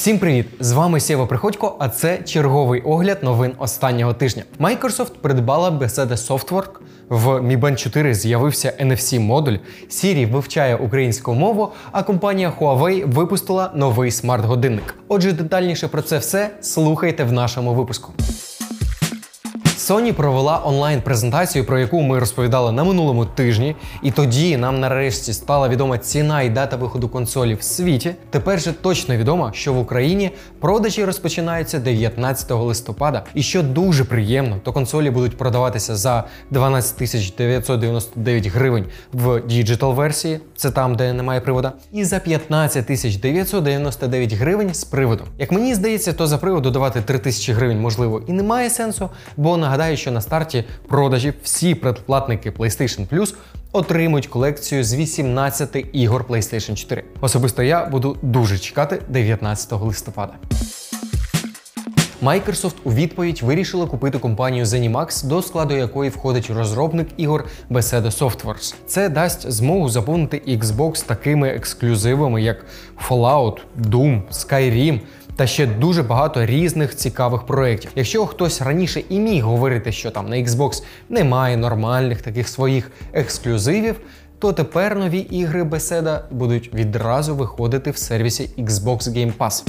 Всім привіт! З вами Сєва Приходько, а це черговий огляд новин останнього тижня. Microsoft придбала Bethesda Softwork, в Mi Band 4 з'явився NFC-модуль, Siri вивчає українську мову, а компанія Huawei випустила новий смарт-годинник. Отже, детальніше про це все слухайте в нашому випуску. Sony провела онлайн-презентацію, про яку ми розповідали на минулому тижні, і тоді нам нарешті стала відома ціна і дата виходу консолі в світі. Тепер же точно відомо, що в Україні продажі розпочинаються 19 листопада. І що дуже приємно, то консолі будуть продаватися за 12 999 гривень в digital версії, це там, де немає привода, і за 15 999 гривень з приводом. Як мені здається, то за привод додавати 3000 гривень можливо і немає сенсу, бо нагадаю, Нагадаю, що на старті продажів всі передплатники PlayStation Plus отримують колекцію з 18 ігор PlayStation 4. Особисто я буду дуже чекати 19 листопада. Microsoft у відповідь вирішила купити компанію ZeniMax, до складу якої входить розробник ігор Bethesda Softworks. Це дасть змогу заповнити Xbox такими ексклюзивами, як Fallout, Doom, Skyrim та ще дуже багато різних цікавих проєктів. Якщо хтось раніше і міг говорити, що там на Xbox немає нормальних таких своїх ексклюзивів, то тепер нові ігри беседа будуть відразу виходити в сервісі Xbox Game Pass.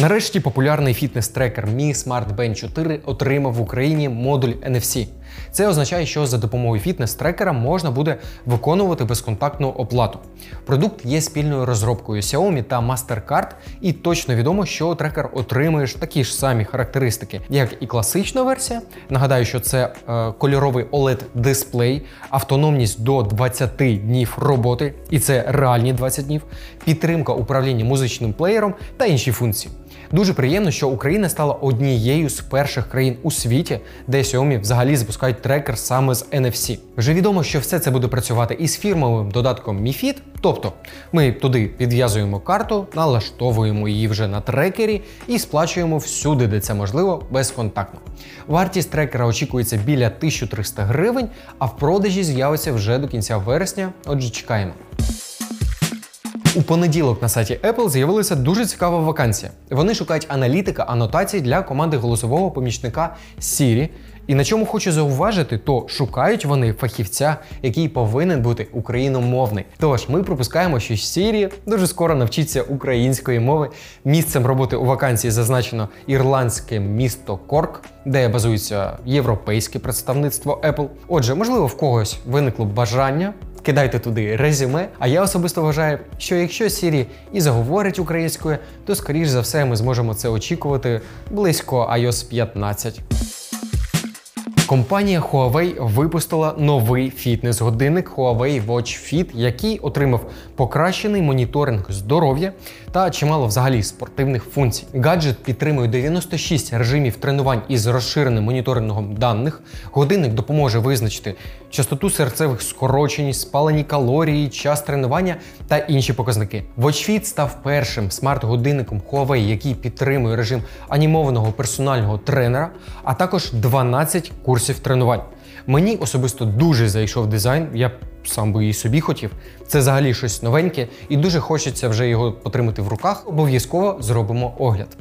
Нарешті популярний фітнес-трекер Mi Smart Band 4 отримав в Україні модуль NFC. Це означає, що за допомогою фітнес-трекера можна буде виконувати безконтактну оплату. Продукт є спільною розробкою Xiaomi та MasterCard, і точно відомо, що трекер отримує такі ж самі характеристики, як і класична версія. Нагадаю, що це е, кольоровий oled дисплей, автономність до 20 днів роботи, і це реальні 20 днів, підтримка управління музичним плеєром та інші функції. Дуже приємно, що Україна стала однією з перших країн у світі, де Xiaomi взагалі запускають трекер саме з NFC. Вже відомо, що все це буде працювати із фірмовим додатком Mi Fit, тобто ми туди підв'язуємо карту, налаштовуємо її вже на трекері і сплачуємо всюди, де це можливо, безконтактно. Вартість трекера очікується біля 1300 гривень, а в продажі з'явиться вже до кінця вересня. Отже, чекаємо. У понеділок на сайті Apple з'явилася дуже цікава вакансія. Вони шукають аналітика анотацій для команди голосового помічника Siri. І на чому хочу зауважити, то шукають вони фахівця, який повинен бути україномовний. Тож ми пропускаємо, що Siri дуже скоро навчиться української мови. Місцем роботи у вакансії зазначено ірландське місто Корк, де базується європейське представництво Apple. Отже, можливо, в когось виникло бажання кидайте туди резюме. А я особисто вважаю, що якщо Siri і заговорить українською, то скоріш за все ми зможемо це очікувати близько iOS 15. Компанія Huawei випустила новий фітнес-годинник Huawei Watch Fit, який отримав покращений моніторинг здоров'я та чимало взагалі спортивних функцій. Гаджет підтримує 96 режимів тренувань із розширеним моніторингом даних. Годинник допоможе визначити частоту серцевих скорочень, спалені калорії, час тренування та інші показники. Watch Fit став першим смарт-годинником Huawei, який підтримує режим анімованого персонального тренера, а також 12 курсів курсів тренувань. Мені особисто дуже зайшов дизайн, я сам би і собі хотів. Це взагалі щось новеньке, і дуже хочеться вже його потримати в руках. Обов'язково зробимо огляд.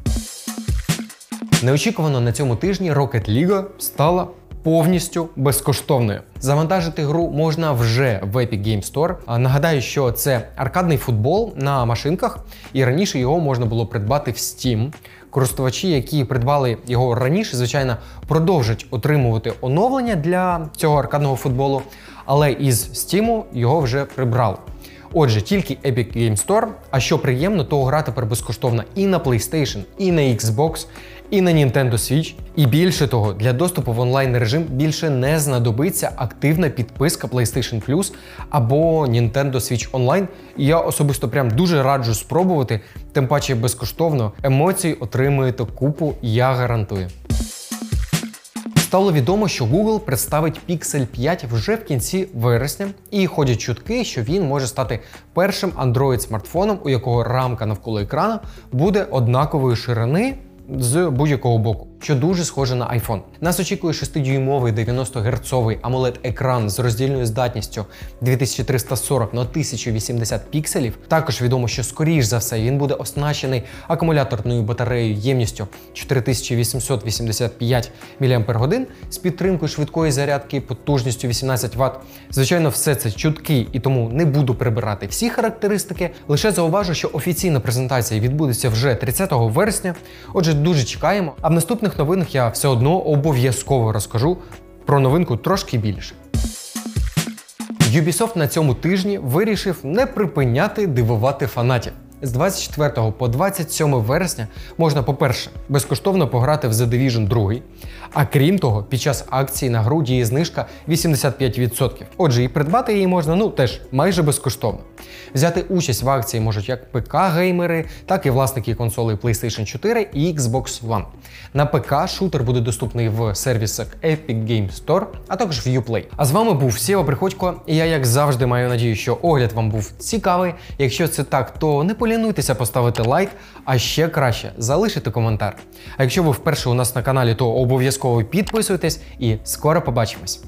Неочікувано на цьому тижні Rocket League стала повністю безкоштовною. Завантажити гру можна вже в Epic Game Store. Нагадаю, що це аркадний футбол на машинках, і раніше його можна було придбати в Steam. Користувачі, які придбали його раніше, звичайно, продовжать отримувати оновлення для цього аркадного футболу, але із Steam його вже прибрали. Отже, тільки Epic Game Store. А що приємно, то гра тепер безкоштовна і на PlayStation, і на Xbox, і на Nintendo Switch. І більше того, для доступу в онлайн режим більше не знадобиться активна підписка PlayStation Plus або Nintendo Switch Online. І я особисто прям дуже раджу спробувати, тим паче безкоштовно емоцій отримуєте купу, я гарантую. Стало відомо, що Google представить Pixel 5 вже в кінці вересня, і ходять чутки, що він може стати першим Android-смартфоном, у якого рамка навколо екрана буде однакової ширини з будь-якого боку. Що дуже схоже на iPhone. Нас очікує 6-дюймовий 90 герцовий amoled екран з роздільною здатністю 2340 на 1080 пікселів. Також відомо, що скоріш за все він буде оснащений акумуляторною батареєю ємністю 4885 мАч з підтримкою швидкої зарядки потужністю 18 Вт. Звичайно, все це чутки і тому не буду прибирати всі характеристики. Лише зауважу, що офіційна презентація відбудеться вже 30 вересня. Отже, дуже чекаємо. А в наступних новинах я все одно обов'язково розкажу про новинку трошки більше. Ubisoft на цьому тижні вирішив не припиняти дивувати фанатів. З 24 по 27 вересня можна, по-перше, безкоштовно пограти в The Division 2, а крім того, під час акції на гру діє знижка 85%. Отже, і придбати її можна ну теж майже безкоштовно. Взяти участь в акції можуть як ПК-геймери, так і власники консолей PlayStation 4 і Xbox One. На ПК шутер буде доступний в сервісах Epic Games Store, а також в Uplay. А з вами був Сєва Приходько, і я, як завжди, маю надію, що огляд вам був цікавий. Якщо це так, то не полінуйтеся поставити лайк, а ще краще залишити коментар. А якщо ви вперше у нас на каналі, то обов'язково підписуйтесь і скоро побачимось.